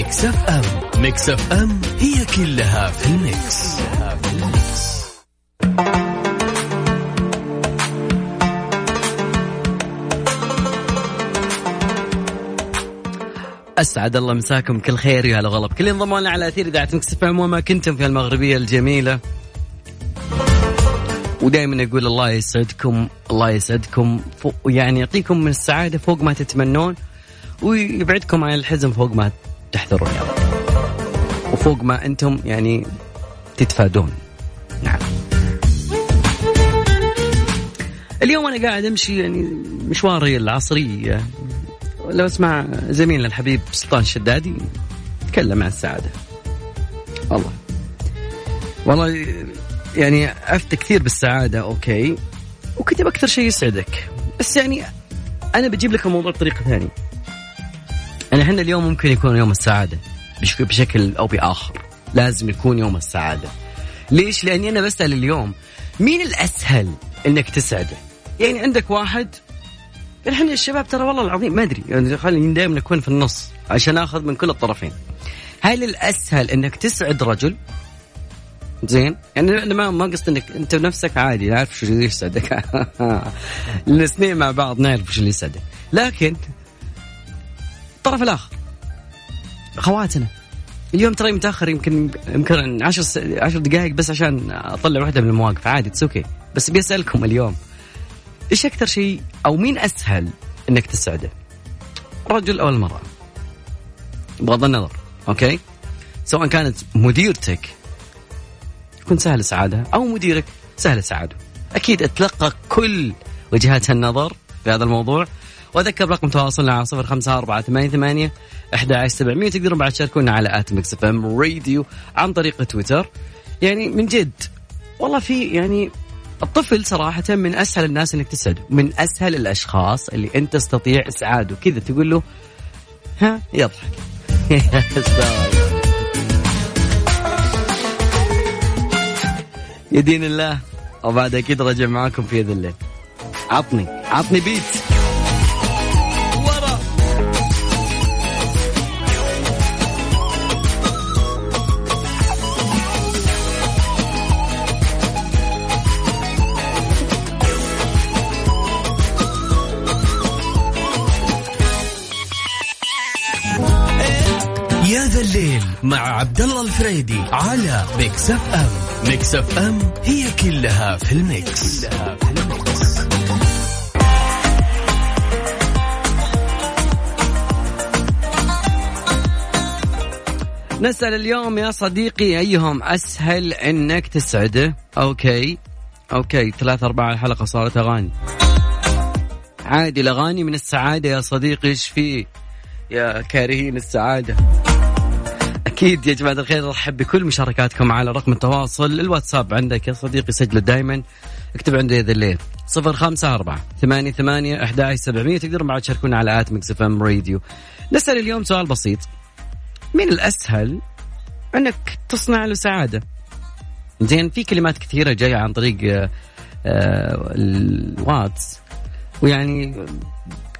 Mix FM. Mix FM هي كلها في ال mix, كلها في. أسعد الله مساكم كل خير يا هلا والله بكل انضموا لنا على أثير إذاعة Mix FM وين ما كنتم في الغربية الجميلة. ودائما أقول الله يسعدكم الله يسعدكم. يعني يعطيكم من السعادة فوق ما تتمنون ويبعدكم عن الحزن فوق ما تحذرون يا رب وفوق ما أنتم يعني تتفادون. نعم. اليوم أنا قاعد أمشي يعني مشواري العصري لو أسمع زميلنا الحبيب سلطان الشدادي تكلم عن السعادة. والله. والله يعني أفتى كثير بالسعادة أوكي. وكتب أكثر شيء يسعدك. بس يعني أنا بجيب لك الموضوع بطريقة ثانية. يعني إحنا اليوم ممكن يكون يوم السعادة بشكل أو بآخر لازم يكون يوم السعادة ليش؟ لأني أنا بسأل اليوم مين الأسهل إنك تسعده؟ يعني عندك واحد إحنا الشباب ترى والله العظيم ما أدري يعني خلينا دائما نكون في النص عشان آخذ من كل الطرفين. هل الأسهل إنك تسعد رجل زين يعني أنا ما ما قصد انك أنت بنفسك عادي نعرف شو اللي يسعدك الاثنين مع بعض نعرف شو اللي يسعدك لكن الطرف الآخر خواتنا اليوم ترى متأخر يمكن يمكن 10 10 دقائق بس عشان أطلع واحدة من المواقف عادي it's okay بس بيسالكم اليوم إيش أكثر شيء أو مين أسهل إنك تسعده؟ الرجل أو المرأة؟ بغض النظر okay؟ سواء كانت مديرتك تكون سهل سعادة أو مديرك سهل سعاده أكيد أتلقى كل وجهات النظر في هذا الموضوع وأذكر رقم تواصلنا على صفر خمسة أربعة ثمانية ثمانية أحد عشر سبعمية. تقدرون بعد تشاركونا على at Mix FM Radio عن طريق تويتر. يعني من جد والله في يعني الطفل صراحة من أسهل الناس إنك تسعده من أسهل الأشخاص اللي أنت تستطيع إسعاده كذا تقول له ها يضحك. يدين الله وبعد أكيد رجع معاكم في يد الليل. عطني عطني بيت مع عبد الله الفريدي على Mix FM Mix FM هي كلها في ال mix, كلها في ال mix. نسأل اليوم يا صديقي أيهم أسهل أنك تسعده okay. okay. ثلاثة أربعة الحلقة صارت أغاني. عادي الأغاني من السعادة يا صديقي. إيش فيه يا كارهين السعادة؟ أكيد يا جماعة الخير أرحب بكل مشاركاتكم على رقم التواصل. الواتساب عندك يا صديقي سجله دائما اكتب عنده يا ذا الليل صفر خمسة أربعة ثمانية ثمانية أحد سبعمية. تقدرون بعد تشاركونا على at Mix FM Radio. نسأل اليوم سؤال بسيط. مين الأسهل أنك تصنع له سعادة زين في كلمات كثيرة جاية عن طريق آه، آه، الواتس. ويعني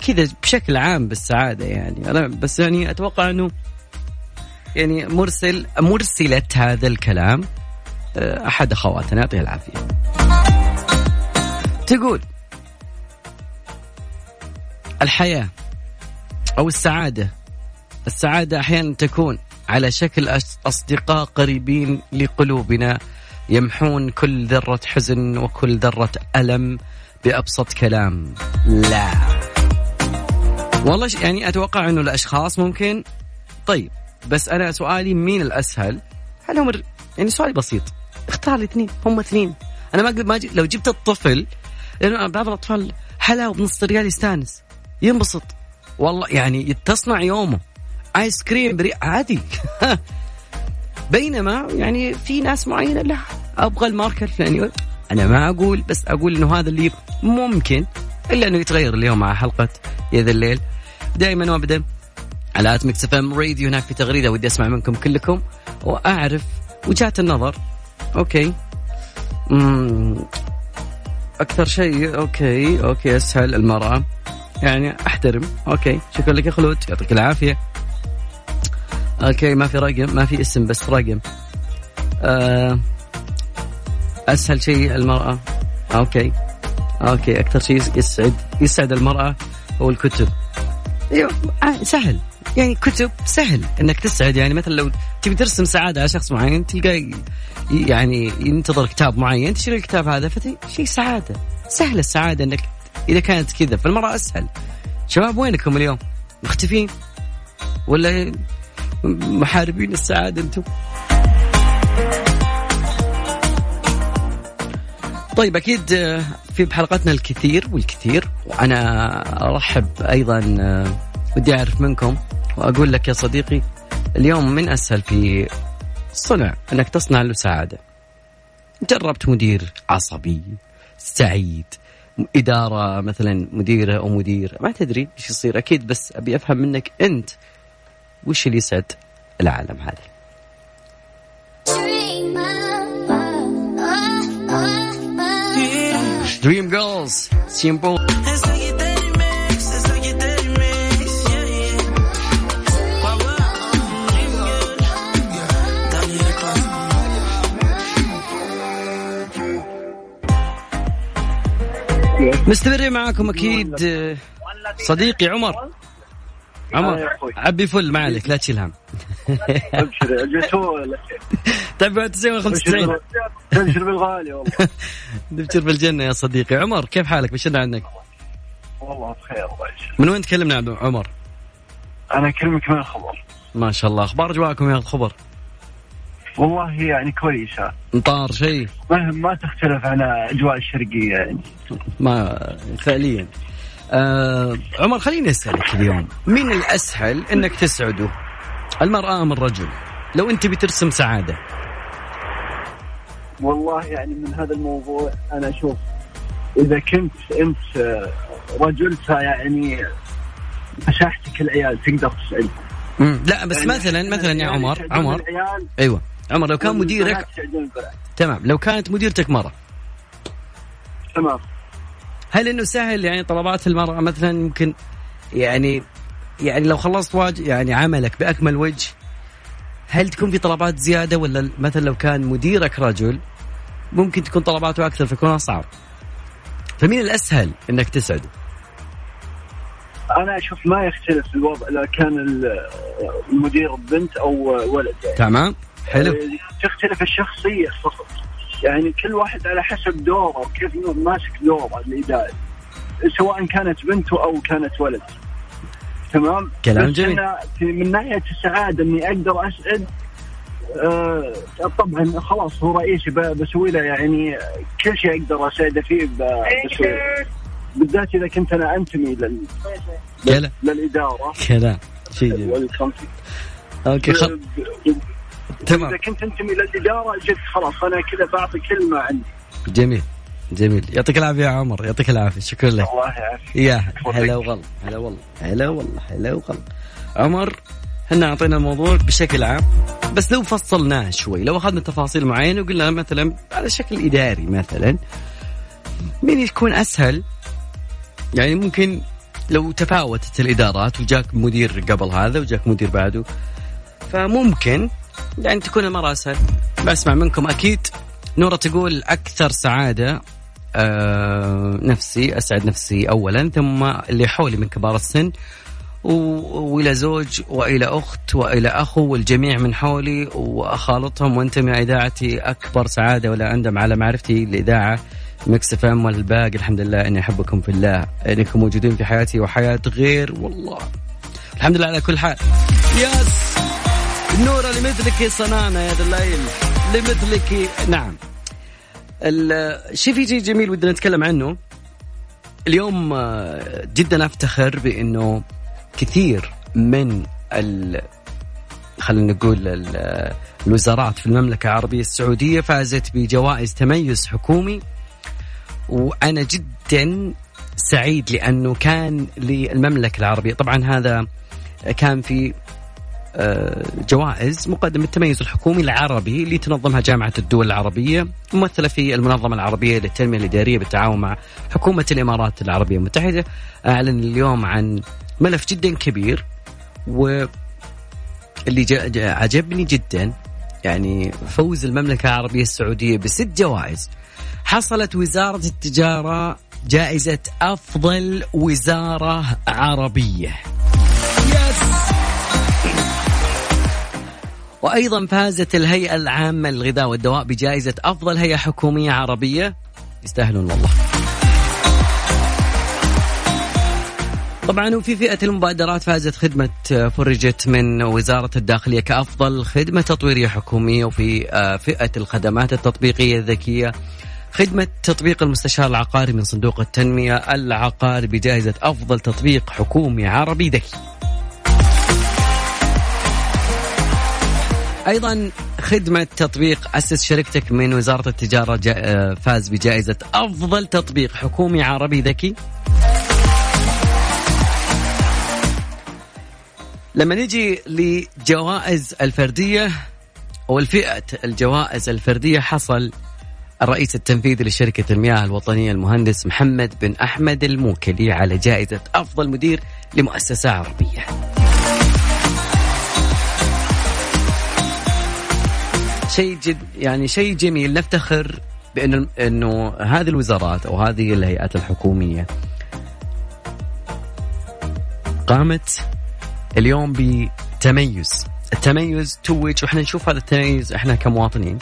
كذا بشكل عام بالسعادة يعني. أنا بس يعني أتوقع أنه يعني مرسل مرسلة هذا الكلام آه، أحد أخواتنا يعطيها العافية. تقول الحياة أو السعادة السعادة أحيانا تكون على شكل أصدقاء قريبين لقلوبنا يمحون كل ذرة حزن وكل ذرة ألم بأبسط كلام. لا. والله يعني أتوقع أنه الأشخاص ممكن طيب بس أنا سؤالي مين الأسهل؟ هل هم يعني سؤالي بسيط. اختار الاثنين هم اثنين. أنا ما ما لو جبت الطفل لأنه بعض الأطفال حلاوه بنص ريال يستانس. ينبسط. والله يعني تصنع يومه. آيس كريم بري عادي. بينما يعني في ناس معينة لا أبغى الماركه الفلانيه أنا ما أقول بس أقول إنه هذا اللي ممكن إلا إنه يتغير اليوم مع حلقة يا ذا الليل. دائما وابدا. على at Mix FM Radio. هناك في تغريدة ودي أسمع منكم كلكم وأعرف وجهات النظر. okay. امم أكثر شيء. okay. okay. أسهل المرأة. يعني أحترم. okay. شكرا لك يا خلود. يعطيك العافية. okay. ما في رقم. ما في اسم بس رقم. أه أسهل شيء المرأة. okay. okay. أكثر شيء يسعد يسعد المرأة هو الكتب. أيوه. آه، سهل. يعني كتب سهل. إنك تسعد يعني مثلا لو تبي ترسم سعادة على شخص معين تلقى يعني ينتظر كتاب معين تشتري الكتاب هذا فشيء سعادة. سهله السعادة إنك إذا كانت كذا فالمرأة أسهل. شباب وينكم اليوم؟ مختفين؟ ولا محاربين السعادة أنتم؟ طيب أكيد في بحلقتنا الكثير والكثير وأنا أرحب أيضا ودي أعرف منكم وأقول لك يا صديقي اليوم من أسهل في صنع أنك تصنع له سعادة. جربت مدير عصبي سعيد إدارة مثلا مديرة أو مدير ما تدري إيش يصير أكيد بس أبي أفهم منك أنت وش اللي يسعد العالم هذا. dream girls simple مستمرين معاكم أكيد صديقي عمر. عمر عبي فل ما عليك لا تشيل هم. تبع 95 تبشر بالغالي والله. نبشر بالجنة يا صديقي. عمر كيف حالك؟ بشرنا عنك. والله بخير من وين تكلمنا عمر؟ أنا أكلمك من الخبر. ما شاء الله أخبار أجواءكم يا الخبر؟ والله يعني كويسة. مطار شيء؟ ما ما تختلف عن اجواء الشرقية يعني. ما فعليا. آه عمر خليني أسألك اليوم مين الأسهل إنك تسعده؟ المرأة أم الرجل؟ لو أنت بترسم سعادة. والله يعني من هذا الموضوع أنا أشوف إذا كنت أنت رجل فيعني مساحتك العيال تقدر تسعدهم مم. لا بس يعني مثلا مثلا يا عمر عمر. أيوه. عمر لو كان مديرك تمام لو كانت مديرتك مرة. تمام. هل إنه سهل يعني طلبات المرأة مثلا ممكن يعني يعني لو خلصت واج يعني عملك بأكمل وجه هل تكون في طلبات زيادة؟ ولا مثلا لو كان مديرك رجل ممكن تكون طلباته أكثر فيكون أصعب. فمين الأسهل إنك تسعده؟ أنا أشوف ما يختلف الوضع إذا كان المدير بنت أو ولد يعني. تمام. حلو. تختلف الشخصية فقط. يعني كل واحد على حسب دوره وكيف ماسك دوره الاداري سواء كانت بنت أو كانت ولد. تمام؟ كلام جميل. من ناحية السعادة إني أقدر أسعد آه طبعا خلاص هو رئيسي بسوي له يعني كل شيء أقدر أساعده فيه بسوي بالذات إذا كنت أنا أنتمي لل للإدارة. كلام. شيء جميل أوكي خ... تمام. إذا كنت انتمي للاداره جد خلاص أنا كذا بعطي كلمة عندي جميل جميل. يعطيك العافية يا عمر يعطيك العافية شكرا لك. الله يعافيك. يا هلا وغلا هلا والله هلا والله هلا وغلا عمر إحنا أعطينا الموضوع بشكل عام بس لو فصلناه شوي لو أخذنا تفاصيل معينة وقلنا مثلا على شكل إداري مثلا مين يكون أسهل؟ يعني ممكن لو تفاوتت الإدارات وجاك مدير قبل هذا وجاك مدير بعده فممكن يعني تكون المرأة أسهل. بسمع منكم أكيد. نورة تقول أكثر سعادة آه نفسي أسعد نفسي اولا ثم اللي حولي من كبار السن وإلى زوج وإلى أخت وإلى أخو والجميع من حولي وأخالطهم وانتمي إذاعتي أكبر سعادة ولا أندم على معرفتي الاذاعه Mix FM والباقي. الحمد لله إني أحبكم في الله. إنكم موجودين في حياتي وحياة غير والله. الحمد لله على كل حال. yes. نورة لمثلك صنانة يا ذا لمثلك نعم. في شيء جميل ودنا نتكلم عنه. اليوم آه، جدا أفتخر بأنه كثير من ال خلينا نقول الوزارات في المملكة العربية السعودية فازت بجوائز تميز حكومي. وأنا جدا سعيد لأنه كان للمملكة العربية. طبعا هذا كان في جوائز مقدمة التميز الحكومي العربي اللي تنظمها جامعة الدول العربية ممثلة في المنظمة العربية للتنمية الإدارية بالتعاون مع حكومة الإمارات العربية. المتحدة أعلن اليوم عن ملف جدا كبير و اللي عجبني جدا. يعني فوز المملكة العربية السعودية بست جوائز. حصلت وزارة التجارة جائزة أفضل وزارة عربية. وأيضا فازت الهيئة العامة للغذاء والدواء بجائزة أفضل هيئة حكومية عربية. يستاهلون والله. طبعا وفي فئة المبادرات فازت خدمة فرجت من وزارة الداخلية كأفضل خدمة تطويرية حكومية وفي آه، فئة الخدمات التطبيقية الذكية خدمة تطبيق المستشار العقاري من صندوق التنمية العقاري بجائزة أفضل تطبيق حكومي عربي ذكي. أيضا خدمة تطبيق أسس شركتك من وزارة التجارة آه، فاز بجائزة أفضل تطبيق حكومي عربي ذكي. لما نجي لجوائز الفردية أو الفئه الجوائز الفردية حصل الرئيس التنفيذي لشركة المياه الوطنية المهندس محمد بن أحمد الموكلي على جائزة أفضل مدير لمؤسسة عربية. شيء جد يعني شيء جميل. نفتخر بانه أنه هذه الوزارات أو هذه الهيئات الحكومية قامت اليوم بتميز. التميز توج وإحنا نشوف هذا التميز إحنا كمواطنين.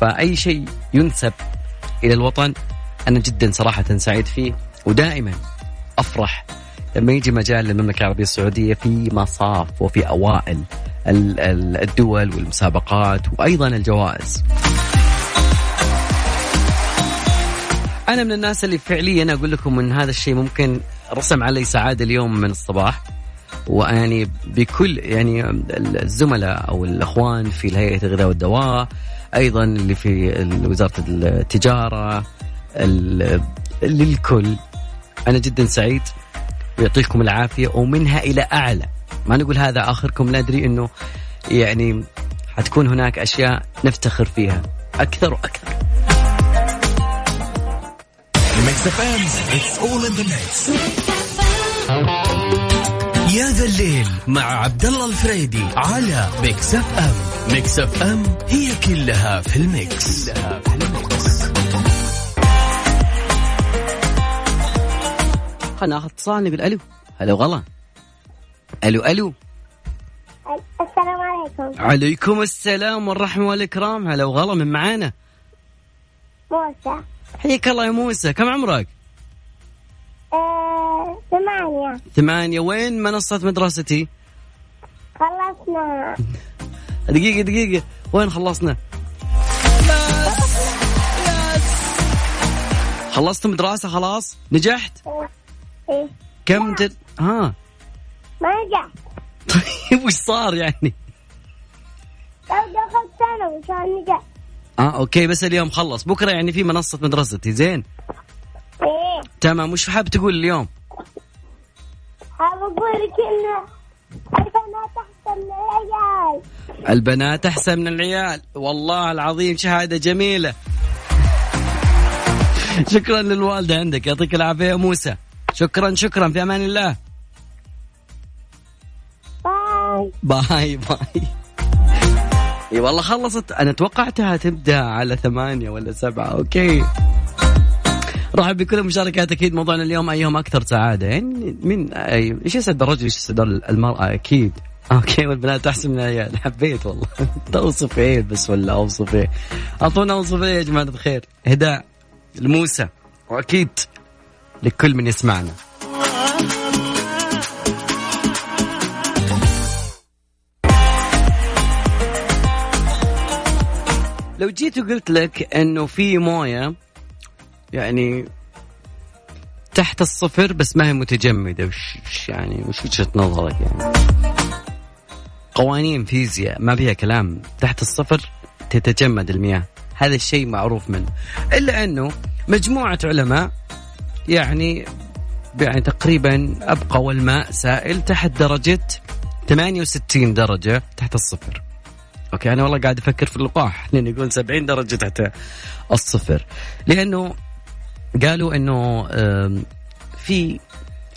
فأي شيء ينسب إلى الوطن أنا جدا صراحة سعيد فيه. ودائما أفرح لما يجي مجال للمملكة العربية السعودية في مصاف وفي أوائل. الدول والمسابقات وأيضا الجوائز. أنا من الناس اللي فعليا أقول لكم إن هذا الشيء ممكن رسم علي سعادة اليوم من الصباح. ويعني بكل يعني الزملاء أو الأخوان في هيئة الغذاء والدواء أيضا اللي في وزارة التجارة للكل. أنا جدا سعيد. ويعطيكم العافية. ومنها إلى أعلى. ما نقول هذا آخركم ندري إنه يعني حتكون هناك أشياء نفتخر فيها. أكثر وأكثر. يا ذا الليل مع عبد الله الفريدي على Mix FM Mix FM هي كلها في ال Mix, كلها في ال Mix. خلنا ناخذ اتصال نقول ألو. هلا وغلا ألو ألو. السلام عليكم. عليكم السلام والرحمة والإكرام. هلا وغلا من معانا؟ موسى. حياك الله يا موسى. كم عمرك؟ آه، ثمانية. ثمانية. وين منصة مدرستي؟ خلصنا. دقيقة دقيقة. وين خلصنا؟ خلصت مدرسة خلاص؟ نجحت؟ إيه. كم تد... ها. ما نجحت طيب وش صار يعني؟ لو دخلت ثانوي كان نجحت آه أوكي بس اليوم خلص. بكرة يعني في منصة مدرستي زين؟ إيه. تمام وش حاب تقول اليوم؟ حاب أقول لك انه البنات أحسن من العيال. البنات أحسن من العيال. والله العظيم شهادة جميلة. شكرا للوالدة عندك. يعطيك العافية يا موسى. شكرا شكرا في أمان الله. bye bye. bye إي والله خلصت. أنا توقعتها تبدأ على ثمانية ولا سبعة okay. رحب بكل المشاركات أكيد موضوعنا اليوم أيهم أكثر سعادة. يعني من أي... إيش يسعد الرجل إيش يسعد المرأة؟ أكيد. okay والبنات أحسن من العيال. حبيت والله. توصف إيه بس ولا أوصف إيه أعطونا أوصف إيه يا جماعة الخير. هداء الموسى وأكيد لكل من يسمعنا. لو جيت وقلت لك إنه في موية يعني تحت الصفر بس ما هي متجمدة وش يعني وش وجهة نظرك يعني؟ قوانين فيزياء ما فيها كلام. تحت الصفر تتجمد المياه. هذا الشيء معروف منه. إلا إنه مجموعة علماء يعني يعني تقريبا ابقوا الماء سائل تحت درجة 68 درجة تحت الصفر. أوكي أنا والله قاعد أفكر في اللقاح. لأن يقول 70 درجة تحت الصفر. لأنه قالوا إنه في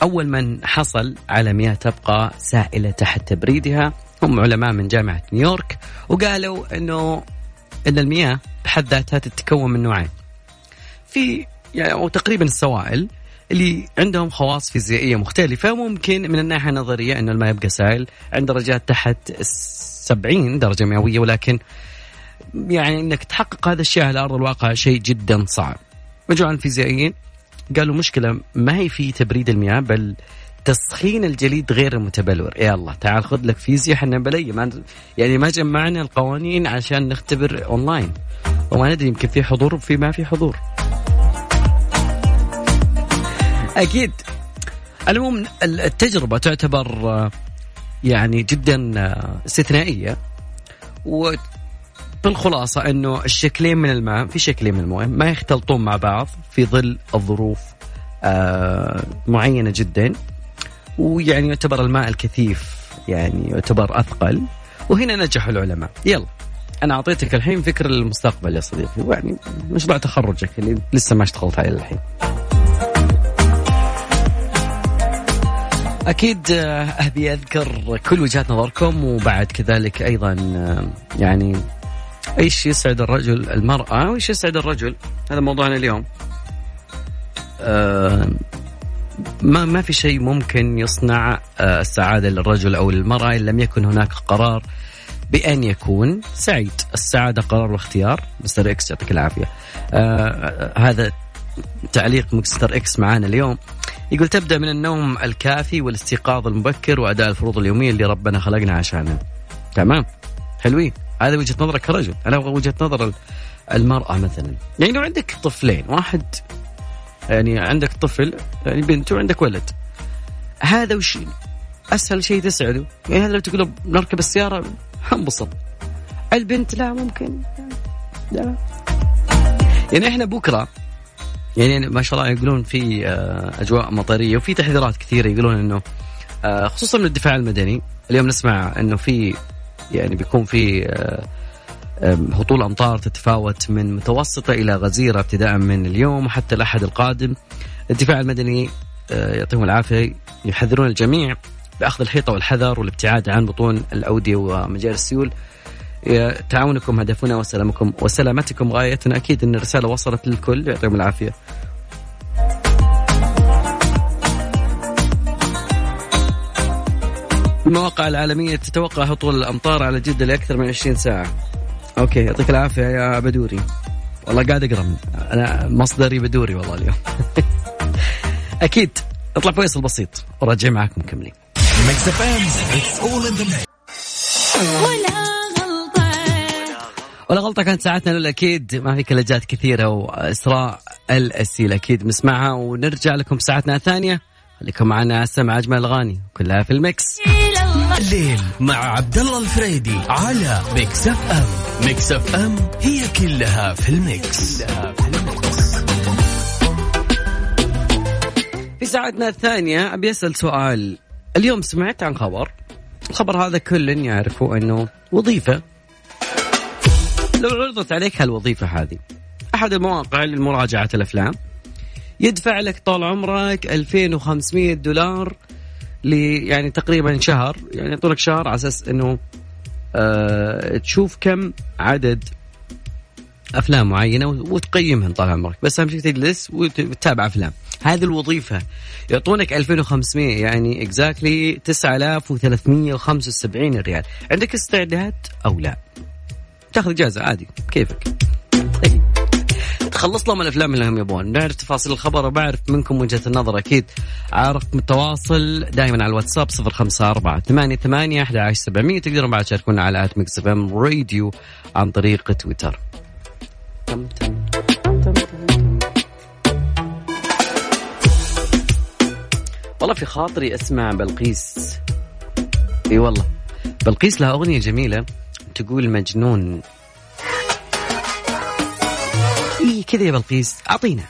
أول من حصل على مياه تبقى سائلة تحت تبريدها. هم علماء من جامعة نيويورك وقالوا إنه إن المياه بحد ذاتها تتكون من نوعين. في يعني تقريبا السوائل اللي عندهم خواص فيزيائية مختلفة. ممكن من الناحية النظرية إنه الماء يبقى سائل. عند درجات تحت 70 درجة مئوية. ولكن يعني إنك تحقق هذا الشيء على أرض الواقع شيء جدا صعب. مجموعه الفيزيائيين قالوا مشكلة ما هي في تبريد المياه بل تسخين الجليد غير المتبلور. يا الله تعال خذ لك فيزياء إحنا بلي. ما يعني ما جمعنا القوانين عشان نختبر اونلاين وما ندري يمكن في حضور وفي ما في حضور. أكيد. المهم التجربة تعتبر آه، يعني جدا آه، استثنائية. وبالخلاصة إنه الشكلين من الماء في شكلين من الماء ما يختلطون مع بعض في ظل الظروف آه، معينة جدا. ويعني يعتبر الماء الكثيف يعني يعتبر أثقل. وهنا نجحوا العلماء. يلا أنا أعطيتك الحين فكر المستقبل يا صديقي. يعني مشروع تخرجك اللي لسه ما اشتغلت عليه الحين أكيد آه، أبي أذكر كل وجهات نظركم وبعد كذلك أيضا آه، يعني إيش يسعد الرجل المرأة وإيش يسعد الرجل؟ هذا موضوعنا اليوم. آه، ما ما في شيء ممكن يصنع السعادة للرجل أو للمرأة إن لم يكن هناك قرار بأن يكون سعيد. السعادة قرار واختيار Mister X يعطيك العافية. هذا تعليق Mister X معانا اليوم. يقول تبدأ من النوم الكافي والاستيقاظ المبكر وأداء الفروض اليومية اللي ربنا خلقنا عشانها. تمام؟ حلوين. هذا وجهة نظرك كرجل. أنا أبغى وجهة نظر ال- المرأة مثلا. يعني لو عندك طفلين واحد يعني عندك طفل يعني بنت وعندك ولد. هذا وش أسهل شيء تسعده. يعني هذا لو تقول له نركب السيارة انبسط. البنت لا ممكن. لا. يعني إحنا بكرة يعني ما شاء الله يقولون في آه، أجواء مطرية وفي تحذيرات كثيرة يقولون إنه آه، خصوصا من الدفاع المدني. اليوم نسمع إنه في يعني بيكون في آه، هطول أمطار تتفاوت من متوسطة إلى غزيرة ابتداء من اليوم وحتى الأحد القادم. الدفاع المدني يعطيهم العافية يحذرون الجميع بأخذ الحيطة والحذر والابتعاد عن بطون الأودية ومجاري السيول. تعاونكم هدفنا وسلامكم وسلامتكم. غايتنا أكيد إن الرسالة وصلت للكل. يعطيهم العافية. المواقع العالمية تتوقع هطول الأمطار على جدة لأكثر من 20 ساعة. أوكي يعطيك العافية يا بدوري. والله قاعد أقرأ. أنا مصدري بدوري والله اليوم. أكيد. اطلع فيصل بسيط وراجع معاكم مكملين ولا غلطة كانت ساعتنا الأولى أكيد ما في كلاجات كثيرة وإسراء الأسيل أكيد بنسمعها ونرجع لكم ساعتنا الثانية. خليكم معنا على السمع أجمل الأغاني كلها في الله الليل مع عبد الله الفريدي على Mix FM. Mix FM هي كلها في ال Mix كلها في ال Mix. في ساعتنا الثانية أبي أسأل سؤال. اليوم سمعت عن خبر. الخبر هذا كل يعرفه أنه وظيفة لو عرضت عليك هالوظيفة هذه أحد المواقع لمراجعة الأفلام يدفع لك طال عمرك 2500 دولار ل يعني تقريبا شهر يعني يعطونك شهر على أساس إنه آه تشوف كم عدد أفلام معينة وتقيمهم طال عمرك. بس أهم شيء تجلس وتتابع أفلام. هذه الوظيفة يعطونك 2500 يعني اكزاكتلي 9375 ريال. عندك استعداد أو لا؟ تاخذ إجازة عادي. كيفك؟ طيب. لهم الأفلام اللي هم يبغون. نعرف تفاصيل الخبر وبعرف منكم وجهة النظر أكيد. رقم التواصل دائما على الواتساب 054 88 11700 تقدرون بعد تشاركونا على at Mix FM Radio عن طريق تويتر. والله في خاطري أسمع بلقيس. إي والله. بلقيس لها أغنية جميلة. تقول مجنون. إي كذا يا بلقيس أعطينا.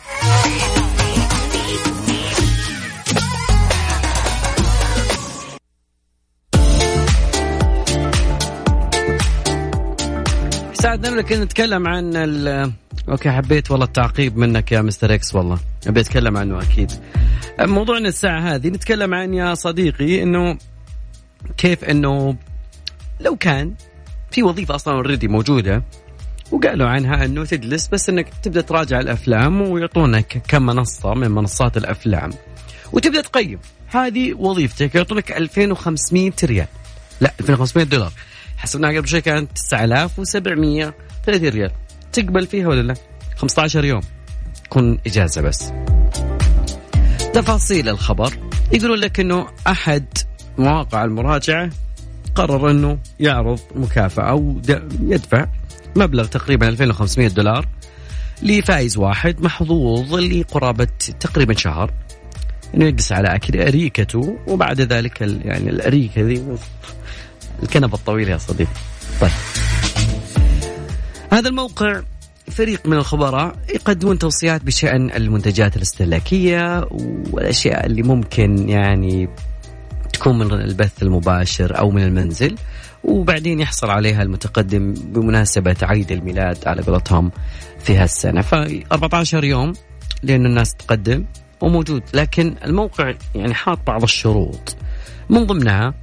ساعدنا نملك نتكلم عن ال okay حبيت والله التعقيب منك يا Mister X والله. ابي أتكلم عنه أكيد. موضوعنا الساعة هذه نتكلم عن يا صديقي إنه كيف إنه لو كان في وظيفة أصلا already موجودة وقالوا عنها إنه تجلس بس إنك تبدأ تراجع الأفلام ويعطونك كم منصة من منصات الأفلام. وتبدأ تقيم. هذه وظيفتك يعطونك 2500 ريال. لا 2500 دولار. حسبناها قبل شوي كانت 9730 ريال. تقبل فيها ولا لا؟ 15 يوم. تكون إجازة بس. تفاصيل الخبر. يقولون لك إنه أحد مواقع المراجعة قرر أنه يعرض مكافأة أو يدفع مبلغ تقريبا 2500 دولار لفائز واحد محظوظ لقرابة تقريبا شهر إنه يجلس على أكل أريكته وبعد ذلك يعني الأريكة ذي الكنبه الطويله يا صديقي. طيب. هذا الموقع فريق من الخبراء يقدمون توصيات بشأن المنتجات الاستهلاكية والأشياء اللي ممكن يعني تكون من البث المباشر أو من المنزل وبعدين يحصل عليها المتقدم بمناسبة عيد الميلاد على قولتهم في هالسنة. ف 14 يوم لأن الناس تقدم وموجود لكن الموقع يعني حاط بعض الشروط. من ضمنها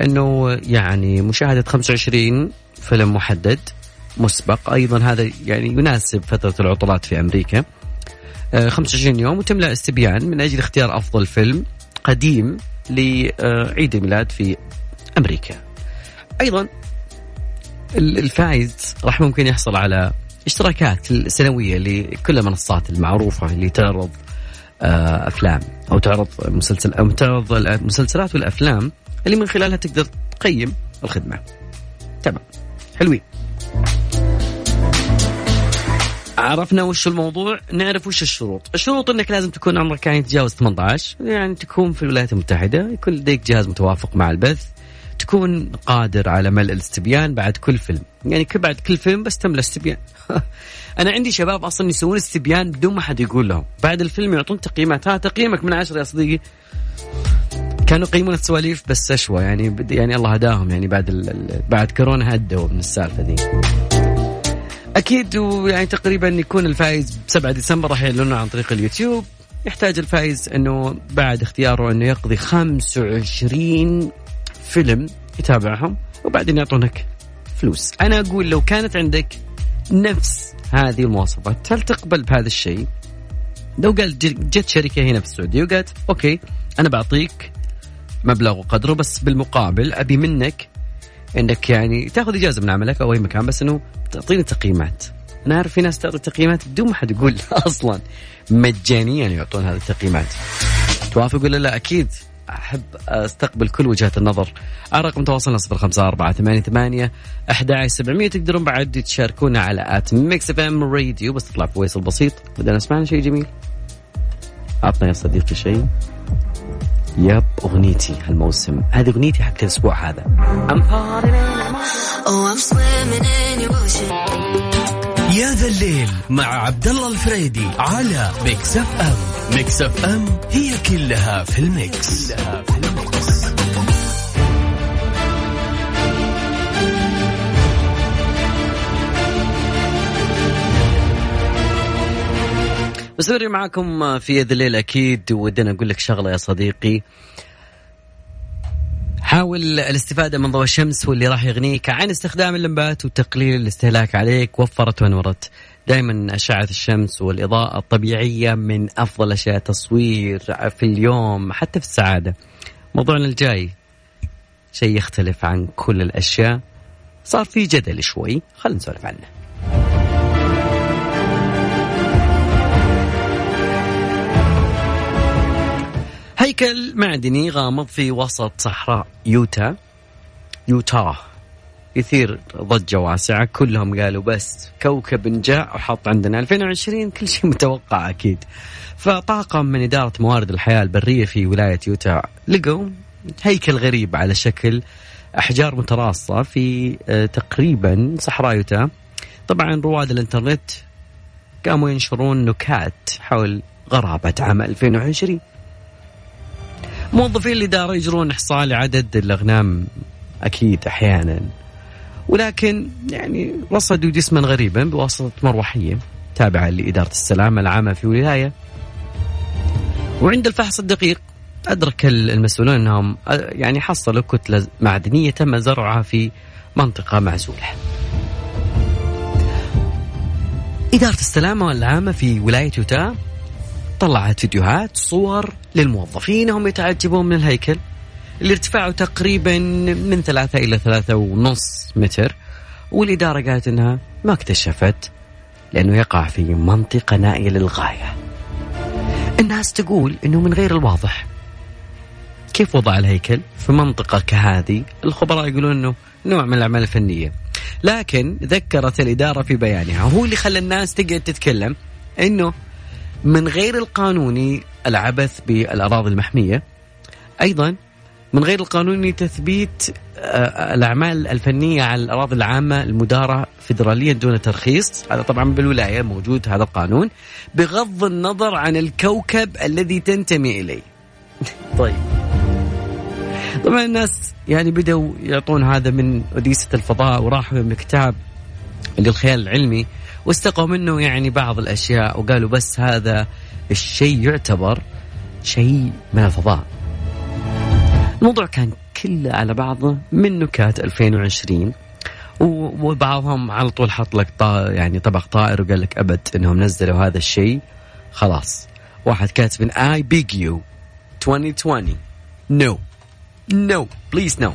إنه يعني مشاهدة 25 فيلم محدد مسبق. أيضا هذا يعني يناسب فترة العطلات في أمريكا. آه، 25 يوم وتملأ استبيان من أجل اختيار أفضل فيلم قديم لعيد الميلاد في أمريكا. أيضا ال- الفائز راح ممكن يحصل على اشتراكات سنوية لكل المنصات المعروفة اللي تعرض آه، أفلام أو تعرض مسلسل أو تعرض المسلسلات والأفلام اللي من خلالها تقدر تقيم الخدمة. تمام. حلوين. عرفنا وش الموضوع نعرف وش الشروط. الشروط إنك لازم تكون عمرك يعني يتجاوز 18 يعني تكون في الولايات المتحدة يكون لديك جهاز متوافق مع البث. تكون قادر على ملء الاستبيان بعد كل فيلم. يعني بعد كل فيلم بس تملى استبيان. أنا عندي شباب أصلا يسوون استبيان بدون ما حد يقول لهم. بعد الفيلم يعطون تقييمات. ها تقييمك من عشرة يا صديقي. كانوا يقيمون السواليف بس أشوى. يعني يعني الله هداهم. يعني بعد بعد كورونا هدوا من السالفة ذي أكيد ويعني تقريبا يكون الفائز ب 7 ديسمبر راح يعلنونه عن طريق اليوتيوب. يحتاج الفائز إنه بعد اختياره إنه يقضي 25 فيلم يتابعهم وبعدين يعطونك فلوس. أنا أقول لو كانت عندك نفس هذه المواصفات هل تقبل بهذا الشيء؟ لو قال جت شركة هنا في السعودية وقالت okay أنا بعطيك مبلغ وقدره بس بالمقابل أبي منك إنك يعني تاخذ إجازة من عملك أو أي مكان بس إنه تعطيني تقييمات. أنا أعرف في ناس تعطي تقييمات بدون ما حد يقول أصلا مجانيا يعطون هذه التقييمات. توافق ولا لا؟ أكيد. أحب أستقبل كل وجهات النظر. على رقم تواصلنا صفر خمسة أربعة ثمانية ثمانية أحد سبعمية تقدرون بعد تشاركونا على at Mix FM Radio. بس تطلع فويصل بسيط. بدنا نسمعنا شيء جميل. عطنا يا صديقي شيء. yep أغنيتي هالموسم هذه أغنيتي حق الأسبوع هذا in Oh. يا ذا الليل مع عبد الله الفريدي على Mix FM Mix FM هي كلها في ال Mix, كلها في ال Mix. مستمرين معاكم في يد الليل أكيد ودنا أقول لك شغلة يا صديقي. حاول الاستفادة من ضوء الشمس واللي راح يغنيك عن استخدام اللمبات وتقليل الاستهلاك عليك. وفرت وانورت دائما أشعة الشمس والإضاءة الطبيعية من أفضل أشياء تصوير في اليوم حتى في السعادة. موضوعنا الجاي شيء يختلف عن كل الأشياء. صار في جدل شوي خلينا نسولف عنه. هيكل معدني غامض في وسط صحراء يوتا. يوتا. يثير ضجة واسعة. كلهم قالوا بس كوكب نجاع وحط عندنا 2020 كل شيء متوقع أكيد. فطاقم من إدارة موارد الحياة البرية في ولاية يوتا. لقوا هيكل غريب على شكل أحجار متراصة في آه، تقريبا صحراء يوتا. طبعا رواد الإنترنت قاموا ينشرون نكات حول غرابة عام 2020 موظفين الإدارة يجرون إحصاء لعدد الأغنام أكيد أحيانا. ولكن يعني رصدوا جسما غريبا بواسطة مروحية تابعة لإدارة السلامة العامة في ولاية وعند الفحص الدقيق أدرك المسؤولون أنهم يعني حصلوا كتلة معدنية تم زرعها في منطقة معزولة. إدارة السلامة العامة في ولاية يوتا طلعت فيديوهات صور للموظفين هم يتعجبون من الهيكل. اللي ارتفاعه تقريبا من ثلاثة إلى ثلاثة ونص متر والإدارة قالت أنها ما اكتشفت لأنه يقع في منطقة نائية للغاية. الناس تقول أنه من غير الواضح كيف وضع الهيكل في منطقة كهذه. الخبراء يقولون أنه نوع من الأعمال الفنية. لكن ذكرت الإدارة في بيانها هو اللي خلى الناس تقعد تتكلم أنه من غير القانوني العبث بالأراضي المحمية أيضا من غير القانوني تثبيت آه، الأعمال الفنية على الأراضي العامة المدارة فيدراليا دون ترخيص. هذا طبعا بالولاية موجود هذا القانون بغض النظر عن الكوكب الذي تنتمي إليه. طيب. طبعا الناس يعني بدأوا يعطون هذا من أديسة الفضاء وراحوا من كتاب للخيال العلمي. واستقوا منه يعني بعض الأشياء وقالوا بس هذا الشيء يعتبر شيء من الفضاء. الموضوع كان كله على بعضه من نكات 2020 وبعضهم على طول حط لك يعني طبق طائر وقال لك أبد إنهم نزلوا هذا الشيء. خلاص. واحد كاتب I beg you 2020 no no please no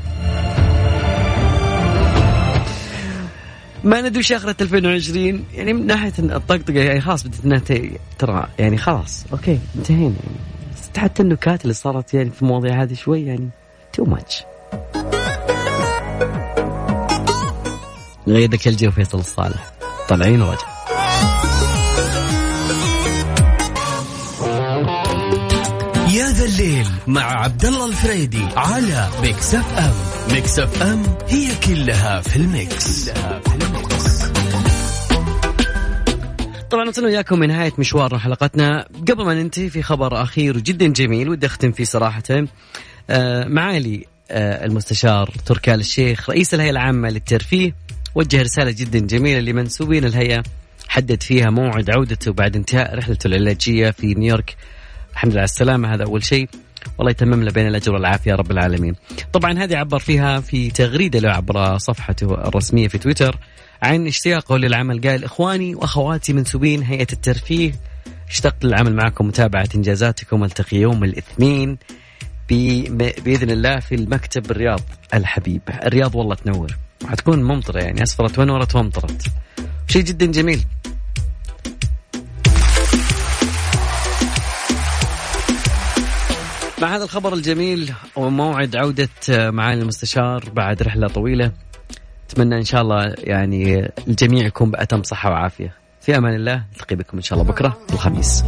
ما ندري وش آخرة 2020 يعني من ناحية الطقطقة يعني خلاص بدت إنها ترى يعني خلاص. okay انتهينا يعني. حتى النكات اللي صارت يعني في المواضيع هذه شوي يعني too much نغير لك الجو فيصل الصالح. طالعين ورجع يا ذا الليل مع عبد الله الفريدي على Mix FM Mix FM هي كلها في ال Mix, كلها في ال Mix. طبعا وصلنا وياكم من نهاية مشوار حلقتنا. قبل ما ننتهي في خبر أخير جدا جميل ودي أختم فيه صراحة. آه، معالي آه، المستشار تركي آل الشيخ رئيس الهيئة العامة للترفيه وجه رسالة جدا جميلة لمنسوبين الهيئة. حدد فيها موعد عودته بعد انتهاء رحلته العلاجية في نيويورك. الحمد لله على السلامة هذا أول شيء. والله يتمم له بين الأجر والعافية رب العالمين. طبعا هذه عبر فيها في تغريدة له عبر صفحته الرسمية في تويتر عن اشتياقه للعمل. قال إخواني وأخواتي منسوبين هيئة الترفيه. اشتقت للعمل معكم متابعة إنجازاتكم. ألتقي يوم الاثنين بإذن الله في المكتب بالرياض الحبيب. الرياض والله تنور. حتكون ممطرة يعني أسفرت. ونورت وامطرت شيء جدا جميل. مع هذا الخبر الجميل وموعد عودة معالي المستشار بعد رحلة طويلة. أتمنى إن شاء الله يعني الجميع يكون بأتم صحة وعافية. في أمان الله نلتقي بكم إن شاء الله بكرة الخميس.